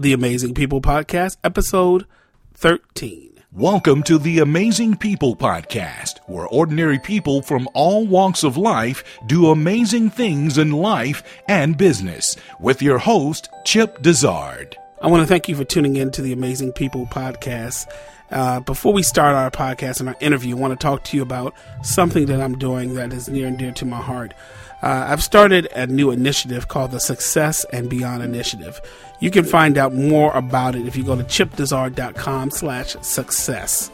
the Amazing People Podcast, episode 13. Welcome to the Amazing People Podcast, where ordinary people from all walks of life do amazing things in life and business, with your host, Chip Dizard. I want to thank you for tuning in to the Amazing People Podcast. Uh, before we start our podcast and our interview, I want to talk to you about something that I'm doing that is near and dear to my heart. Uh, I've started a new initiative called the Success and Beyond Initiative. You can find out more about it if you go to chipdizard.com slash success.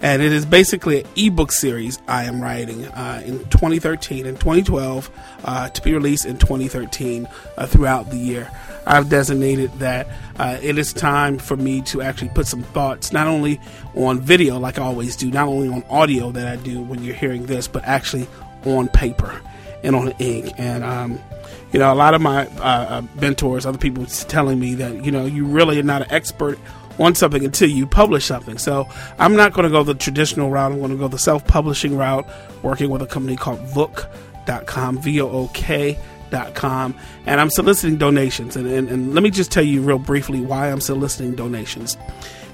And it is basically an ebook series I am writing uh, in 2013 and 2012 uh, to be released in 2013 uh, throughout the year. I've designated that uh, it is time for me to actually put some thoughts, not only on video like I always do, not only on audio that I do when you're hearing this, but actually on paper and on ink. And um, you know, a lot of my uh, uh, mentors, other people, telling me that you know you really are not an expert on something until you publish something. So I'm not going to go the traditional route. I'm going to go the self-publishing route, working with a company called Vook.com, V-O-O-K. Dot com, and I'm soliciting donations. And, and, and let me just tell you real briefly why I'm soliciting donations.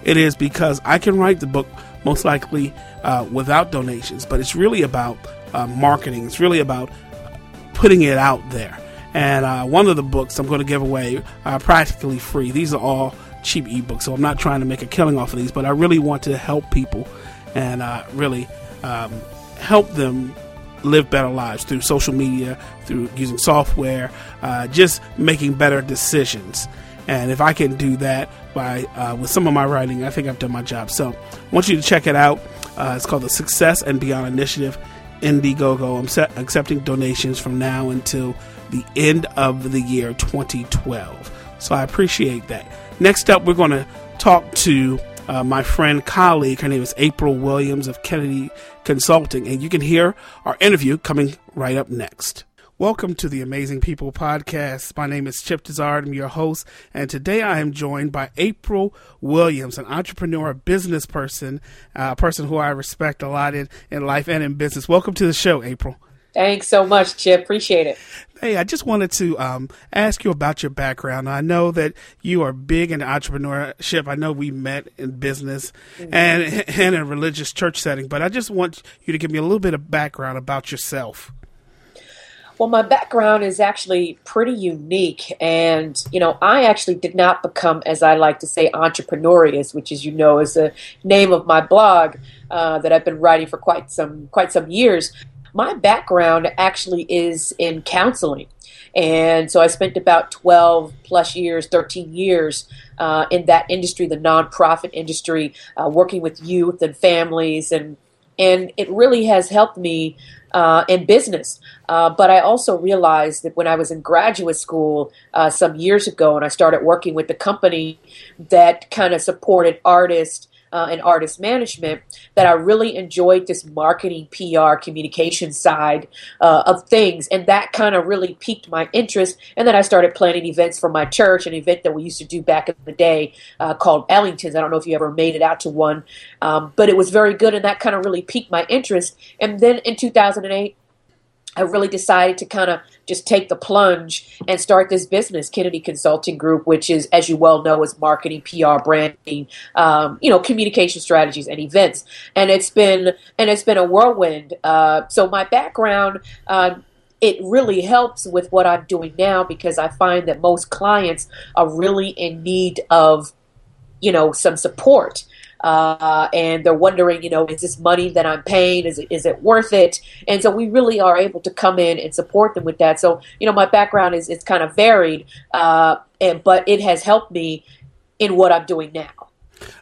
It is because I can write the book most likely uh, without donations, but it's really about uh, marketing. It's really about putting it out there. And uh, one of the books I'm going to give away are practically free. These are all cheap ebooks, so I'm not trying to make a killing off of these, but I really want to help people and uh, really um, help them live better lives through social media, through using software, uh, just making better decisions. And if I can do that by uh, with some of my writing, I think I've done my job. So I want you to check it out. Uh, it's called the Success and Beyond Initiative. Indiegogo. I'm accepting donations from now until the end of the year 2012. So I appreciate that. Next up, we're going to talk to uh, my friend, colleague. Her name is April Williams of Kennedy Consulting, and you can hear our interview coming right up next. Welcome to the Amazing People podcast. My name is Chip Dizard. I'm your host, and today I am joined by April Williams, an entrepreneur, a business person, uh, a person who I respect a lot in, in life and in business. Welcome to the show, April. Thanks so much, Chip. Appreciate it. Hey, I just wanted to um, ask you about your background. I know that you are big in entrepreneurship. I know we met in business mm-hmm. and, and in a religious church setting, but I just want you to give me a little bit of background about yourself. Well, my background is actually pretty unique. And, you know, I actually did not become, as I like to say, entrepreneurious, which, as you know, is the name of my blog uh, that I've been writing for quite some, quite some years. My background actually is in counseling. And so I spent about 12 plus years, 13 years uh, in that industry, the nonprofit industry, uh, working with youth and families. And, and it really has helped me uh, in business. Uh, but I also realized that when I was in graduate school uh, some years ago and I started working with the company that kind of supported artists uh, and artist management that I really enjoyed this marketing, PR, communication side uh, of things. And that kind of really piqued my interest. And then I started planning events for my church, an event that we used to do back in the day uh, called Ellington's. I don't know if you ever made it out to one, um, but it was very good. And that kind of really piqued my interest. And then in 2008, I really decided to kind of just take the plunge and start this business, Kennedy Consulting Group, which is, as you well know, is marketing, PR, branding, um, you know, communication strategies and events. And it's been and it's been a whirlwind. Uh, so my background. Uh, it really helps with what I'm doing now because I find that most clients are really in need of, you know, some support uh, and they're wondering, you know, is this money that I'm paying? Is it is it worth it? And so we really are able to come in and support them with that. So you know, my background is it's kind of varied, uh, and, but it has helped me in what I'm doing now.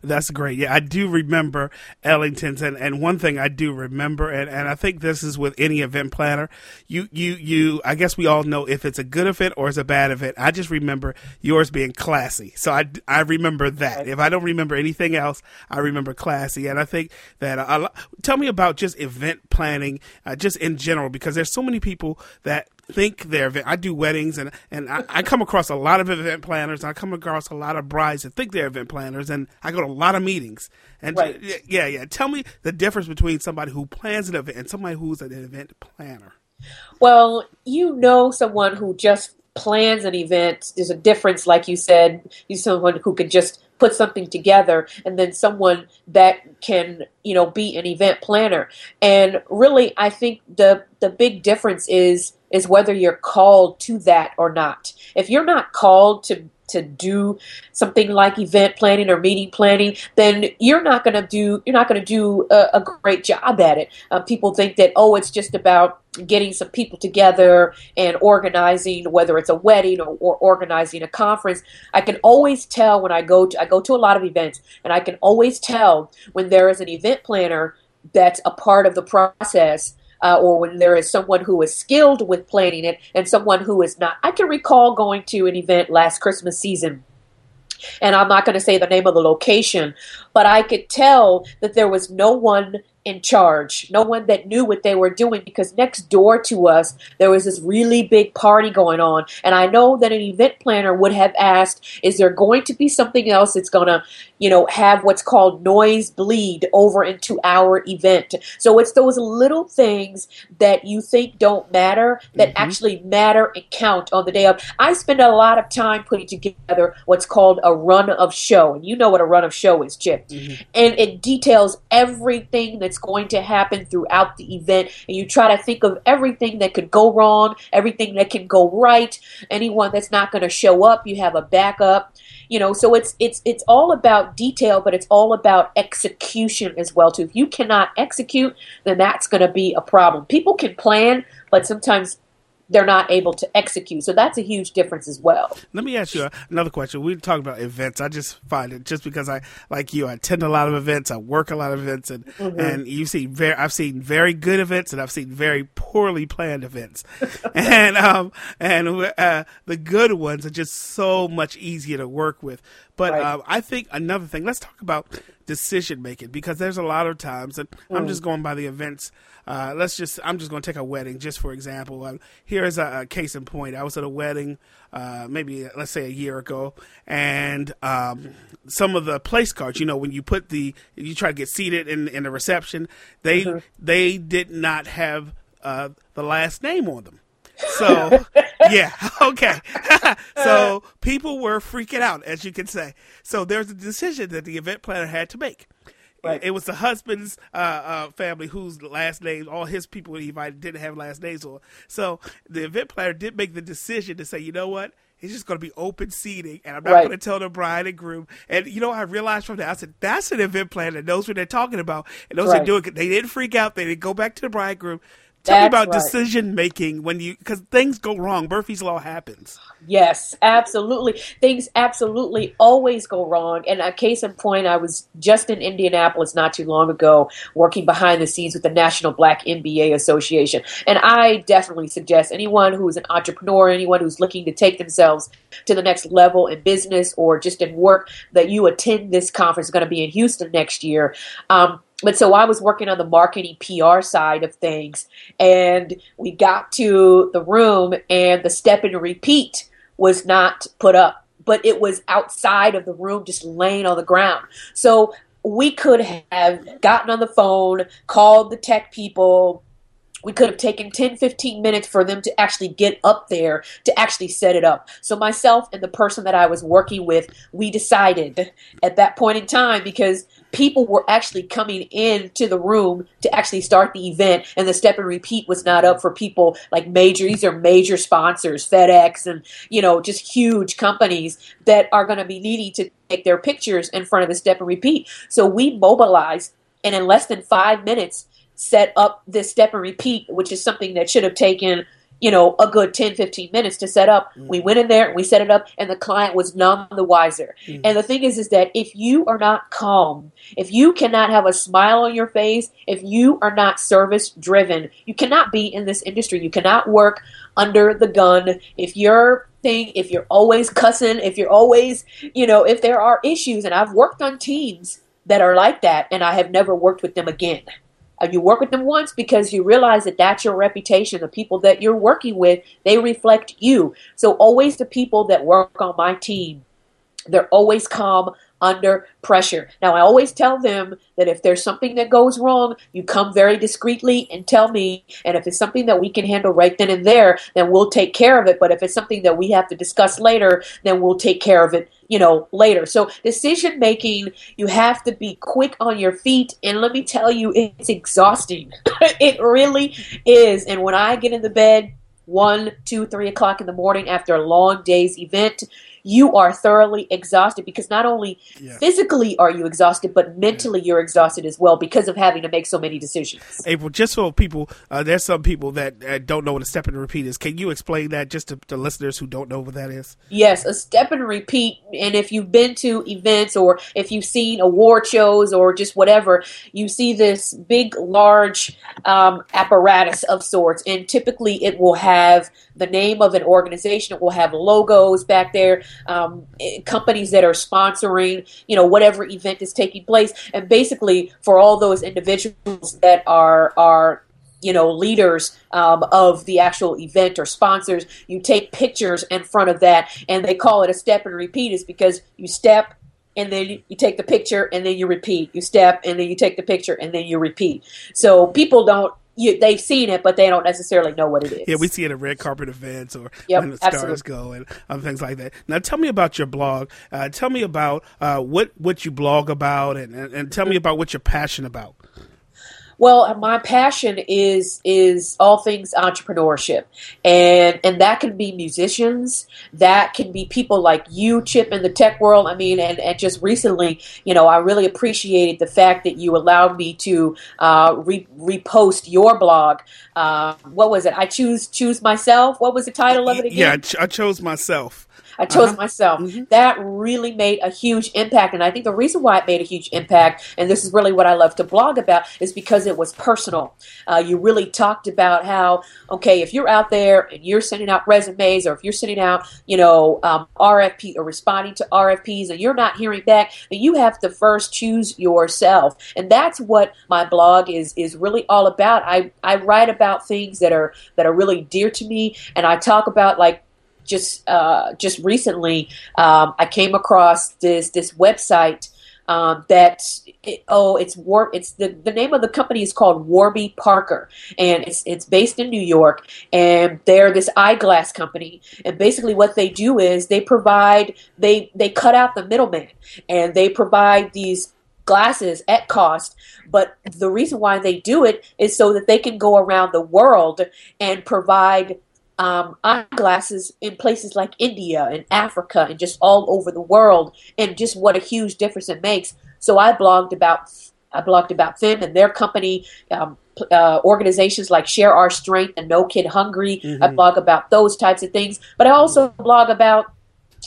That's great. Yeah, I do remember Ellington's, and, and one thing I do remember, and, and I think this is with any event planner. You you you. I guess we all know if it's a good event or it's a bad event. I just remember yours being classy, so I, I remember that. If I don't remember anything else, I remember classy, and I think that uh, tell me about just event planning, uh, just in general, because there's so many people that think they're event. I do weddings and and I, I, come across a lot of event planners. I come across a lot of brides that think they're event planners, and I go to a lot of meetings. And right. yeah, yeah. Tell me the difference between somebody who plans an event and somebody who's an event planner. Well, you know someone who just plans an event, there's a difference, like you said, you someone who can just put something together and then someone that can you know be an event planner and really i think the the big difference is is whether you're called to that or not if you're not called to to do something like event planning or meeting planning, then you're not going to do you're not going to do a, a, great job at it. Uh, people think that oh, it's just about getting some people together and organizing, whether it's a wedding or, or organizing a conference. I can always tell when I go to I go to a lot of events, and I can always tell when there is an event planner that's a part of the process uh, or when there is someone who is skilled with planning it and someone who is not. I can recall going to an event last Christmas season and I'm not going to say the name of the location, but I could tell that there was no one in charge, no one that knew what they were doing because next door to us there was this really big party going on. And I know that an event planner would have asked, is there going to be something else that's going to, you know, have what's called noise bleed over into our event? So it's those little things that you think don't matter that mm-hmm. actually matter and count on the day of. I spend a lot of time putting together what's called a run of show. And you know what a run of show is, Chip. Mm-hmm. And it details everything that that's going to happen throughout the event and you try to think of everything that could go wrong, everything that can go right, anyone that's not going to show up, you have a backup. You know, so it's it's it's all about detail, but it's all about execution as well too. If you cannot execute, then that's going to be a problem. People can plan, but sometimes they're not able to execute. So that's a huge difference as well. Let me ask you another question. We talk about events. I just find it just because I like you, I attend a lot of events, I work a lot of events, and mm-hmm. and you see very I've seen very good events and I've seen very poorly planned events, and um and uh, the good ones are just so much easier to work with. But right. um, I think another thing. Let's talk about decision making because there's a lot of times, and mm. I'm just going by the events. Uh, let's just I'm just going to take a wedding just for example. Uh, here is a, a, case in point. I was at a wedding, uh, maybe let's say a year ago, and um, some of the place cards. You know, when you put the you try to get seated in in the reception, they mm-hmm. they did not have uh, the last name on them. So, yeah, okay. so people were freaking out, as you can say. So there's a decision that the event planner had to make. Right. It was the husband's uh, uh, family whose last name, all his people he invited didn't have last names on. So the event planner did make the decision to say, you know what? It's just going to be open seating, and I'm not right. going to tell the bride and groom. And you know, I realized from that, I said, that's an event planner that knows what they're talking about, and those right. are doing. They didn't freak out. They didn't go back to the bridegroom. Tell That's me about right. decision making when you because things go wrong. Murphy's law happens. Yes, absolutely. Things absolutely always go wrong. And a case in point, I was just in Indianapolis not too long ago, working behind the scenes with the National Black MBA Association. And I definitely suggest anyone who is an entrepreneur, anyone who's looking to take themselves to the next level in business or just in work, that you attend this conference. It's going to be in Houston next year. Um, but so I was working on the marketing PR side of things, and we got to the room, and the step and repeat was not put up, but it was outside of the room, just laying on the ground. So we could have gotten on the phone, called the tech people, we could have taken 10 15 minutes for them to actually get up there to actually set it up so myself and the person that i was working with we decided at that point in time because people were actually coming into the room to actually start the event and the step and repeat was not up for people like major these are major sponsors fedex and you know just huge companies that are going to be needing to take their pictures in front of the step and repeat. So we mobilized and in less than five minutes set up this step and repeat, which is something that should have taken, you know, a good 10, 15 minutes to set up. Mm. We went in there, we set it up, and the client was none the wiser. Mm. And the thing is, is that if you are not calm, if you cannot have a smile on your face, if you are not service driven, you cannot be in this industry. You cannot work under the gun. If you're thing, if you're always cussing, if you're always, you know, if there are issues, and I've worked on teams that are like that, and I have never worked with them again. Uh, you work with them once because you realize that that's your reputation. The people that you're working with, they reflect you. So always the people that work on my team, they're always calm, under pressure. Now, I always tell them that if there's something that goes wrong, you come very discreetly and tell me. And if it's something that we can handle right then and there, then we'll take care of it. But if it's something that we have to discuss later, then we'll take care of it you know later so decision making you have to be quick on your feet and let me tell you it's exhausting it really is and when i get in the bed one two three o'clock in the morning after a long day's event you are thoroughly exhausted because not only yeah. physically are you exhausted, but mentally yeah. you're exhausted as well because of having to make so many decisions. April, just so people, uh, there's some people that uh, don't know what a step and repeat is. Can you explain that just to, to listeners who don't know what that is? Yes, a step and repeat. And if you've been to events or if you've seen award shows or just whatever, you see this big, large um, apparatus of sorts. And typically it will have the name of an organization, it will have logos back there um, companies that are sponsoring, you know, whatever event is taking place, and basically for all those individuals that are are you know leaders um, of the actual event or sponsors you take pictures in front of that and they call it a step and repeat. Is because you step and then you take the picture and then you repeat. You step and then you take the picture and then you repeat. So people don't you, they've seen it, but they don't necessarily know what it is. Yeah, we see it at red carpet events or yep, when the stars absolutely. go and other things like that. Now, tell me about your blog. Uh, tell me about uh, what what you blog about, and, and, and tell me about what you're passionate about. Well, my passion is is all things entrepreneurship, and and that can be musicians, that can be people like you, Chip, in the tech world. I mean, and, and just recently, you know, I really appreciated the fact that you allowed me to uh, re- repost your blog. Uh, what was it? I choose choose myself. What was the title of it again? Yeah, I, ch- I chose myself. I chose uh-huh. myself. Mm-hmm. That really made a huge impact. And I think the reason why it made a huge impact, and this is really what I love to blog about, is because it was personal. Uh, you really talked about how, okay, if you're out there and you're sending out resumes or if you're sending out, you know, um, RFP or responding to RFPs and you're not hearing back, then you have to first choose yourself. And that's what my blog is is really all about. I, I write about things that are that are really dear to me and I talk about like just uh, just recently, um, I came across this this website um, that it, oh it's war it's the, the name of the company is called Warby Parker and it's it's based in New York and they're this eyeglass company and basically what they do is they provide they they cut out the middleman and they provide these glasses at cost but the reason why they do it is so that they can go around the world and provide um, eyeglasses in places like India and Africa and just all over the world, and just what a huge difference it makes. So I blogged about I blogged about them and their company, um, uh, organizations like Share Our Strength and No Kid Hungry. Mm-hmm. I blog about those types of things, but I also blog about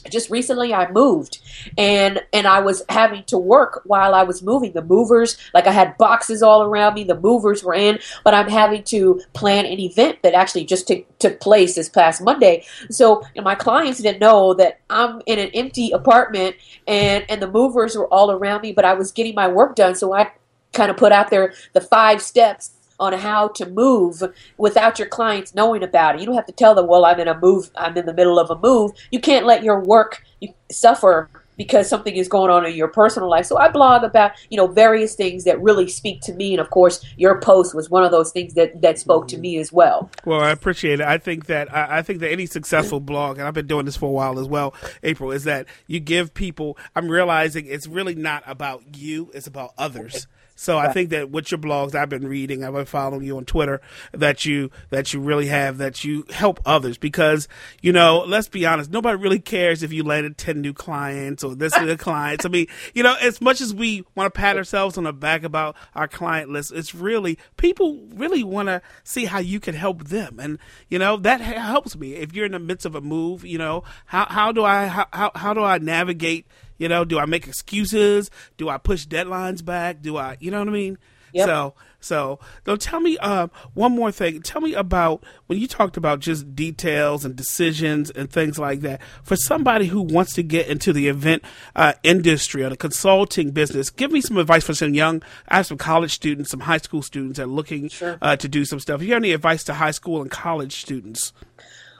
just recently I moved and and I was having to work while I was moving. The movers like I had boxes all around me the movers were in but I'm having to plan an event that actually just t- took place this past Monday. So my clients didn't know that I'm in an empty apartment and and the movers were all around me but I was getting my work done. So I kind of put out there the five steps on how to move without your clients knowing about it. You don't have to tell them, "Well, I'm in a move. I'm in the middle of a move." You can't let your work suffer because something is going on in your personal life. So I blog about, you know, various things that really speak to me. And of course, your post was one of those things that, that spoke to mm-hmm. me as well. Well, I appreciate it. I think that, I, I think that any successful blog, and I've been doing this for a while as well, April, is that you give people, I'm realizing it's really not about you, it's about others. So. I think that with your blogs, I've been reading, I've been following you on Twitter, that you that you really have that you help others because you know, let's be honest, nobody really cares if you landed ten new clients or this new clients. I mean, you know, as much as we want to pat ourselves on the back about our client list, it's really people really want to see how you can help them, and you know that helps me. If you're in the midst of a move, you know, how how do I how how do I navigate you know, do I make excuses? Do I push deadlines back? Do I, you know what I mean? Yep. So, so, though, tell me um, one more thing. Tell me about when you talked about just details and decisions and things like that. For somebody who wants to get into the event uh, industry or the consulting business, give me some advice for some young. I have some college students, some high school students that are looking sure. uh, to do some stuff. If you have any advice to high school and college students?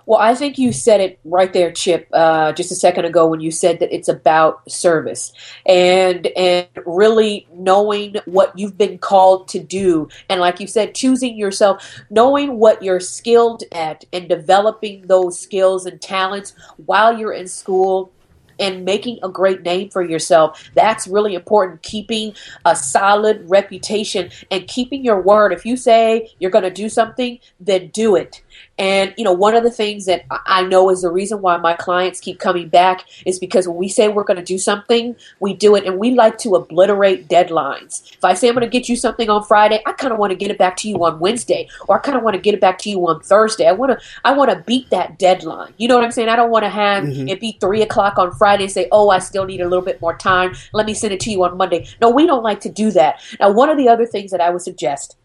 Well, I think you said it right there, Chip, uh, just a second ago when you said that it's about service and and really knowing what you've been called to do, and like you said, choosing yourself, knowing what you're skilled at, and developing those skills and talents while you're in school and making a great name for yourself. That's really important. Keeping a solid reputation and keeping your word. If you say you're going to do something, then do it. And, you know, one of the things that I know is the reason why my clients keep coming back is because when we say we're going to do something, we do it. And we like to obliterate deadlines. If I say I'm going to get you something on Friday, I kind of want to get it back to you on Wednesday, or I kind of want to get it back to you on Thursday. I want to, I want to beat that deadline. You know what I'm saying? I don't want to have mm-hmm. it be three o'clock on Friday and say, oh, I still need a little bit more time. Let me send it to you on Monday. No, we don't like to do that. Now, one of the other things that I would suggest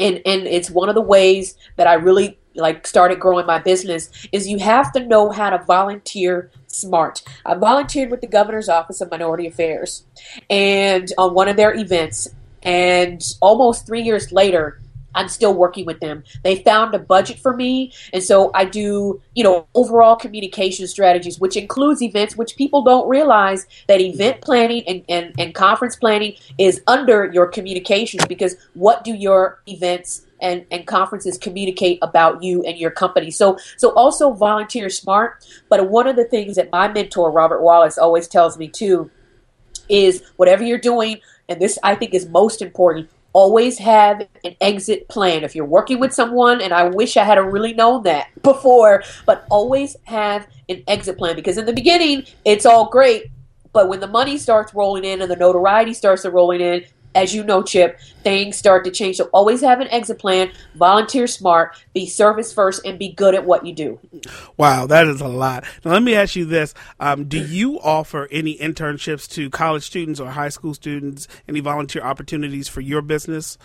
and and it's one of the ways that I really like started growing my business is you have to know how to volunteer smart. I volunteered with the governor's office of minority affairs and on one of their events and almost 3 years later I'm still working with them. They found a budget for me, and so I do, you know, overall communication strategies, which includes events, which people don't realize that event planning and, and, and conference planning is under your communications because what do your events and, and conferences communicate about you and your company. So so also volunteer smart. But one of the things that my mentor Robert Wallace always tells me too is whatever you're doing, and this I think is most important, always have an exit plan. If you're working with someone, and I wish I had really known that before, but always have an exit plan because in the beginning it's all great, but when the money starts rolling in and the notoriety starts rolling in, as you know, Chip, things start to change. So always have an exit plan, volunteer smart, be service first, and be good at what you do. Wow, that is a lot. Now, let me ask you this um, Do you offer any internships to college students or high school students, any volunteer opportunities for your business?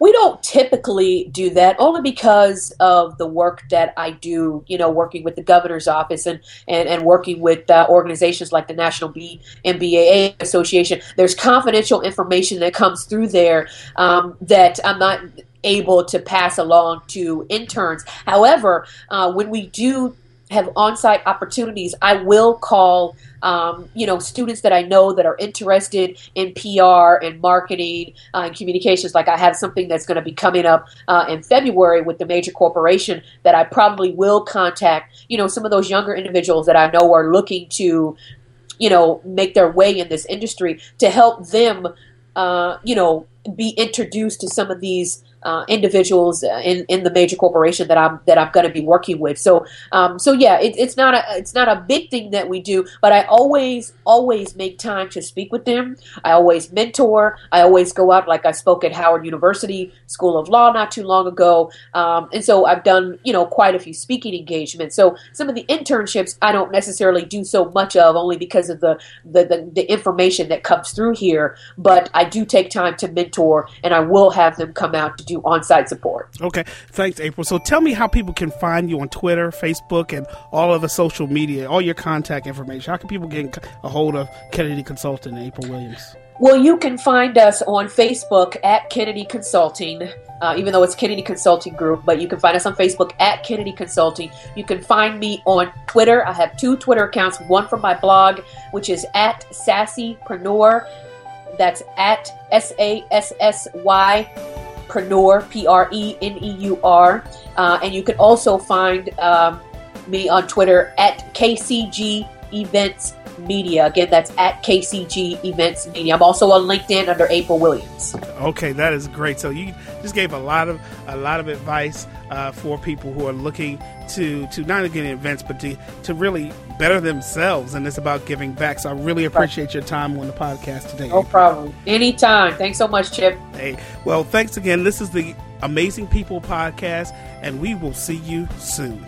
We don't typically do that only because of the work that I do, you know, working with the governor's office and, and, and working with uh, organizations like the National B MBAA Association. There's confidential information that comes through there um, that I'm not able to pass along to interns. However, uh, when we do have on-site opportunities, I will call um, you know students that I know that are interested in PR and marketing uh, and communications. Like I have something that's going to be coming up uh, in February with the major corporation that I probably will contact. You know some of those younger individuals that I know are looking to you know make their way in this industry to help them uh, you know be introduced to some of these uh, individuals in, in the major corporation that I'm that I'm going to be working with. So um, so yeah, it, it's not a it's not a big thing that we do, but I always always make time to speak with them. I always mentor. I always go out like I spoke at Howard University School of Law not too long ago, um, and so I've done you know quite a few speaking engagements. So some of the internships I don't necessarily do so much of, only because of the the, the, the information that comes through here. But I do take time to mentor, and I will have them come out to do on-site support. Okay, thanks, April. So tell me how people can find you on Twitter, Facebook, and all of the social media, all your contact information. How can people get a hold of Kennedy Consulting and April Williams? Well, you can find us on Facebook at Kennedy Consulting, uh, even though it's Kennedy Consulting Group, but you can find us on Facebook at Kennedy Consulting. You can find me on Twitter. I have two Twitter accounts, one from my blog, which is at Sassypreneur. That's at S A S S Y Preneur, P R E N E U R. Uh, and you can also find um, me on Twitter at KCG Events Media. Again, that's at KCG Events Media. I'm also on LinkedIn under April Williams. Okay, that is great. So you just gave a lot of a lot of advice uh, for people who are looking to to not only get events, but to to really better themselves. And it's about giving back. So I really appreciate your time on the podcast today. No problem. Anytime. Thanks so much, Chip. Hey, well, thanks again. This is the Amazing People podcast, and we will see you soon.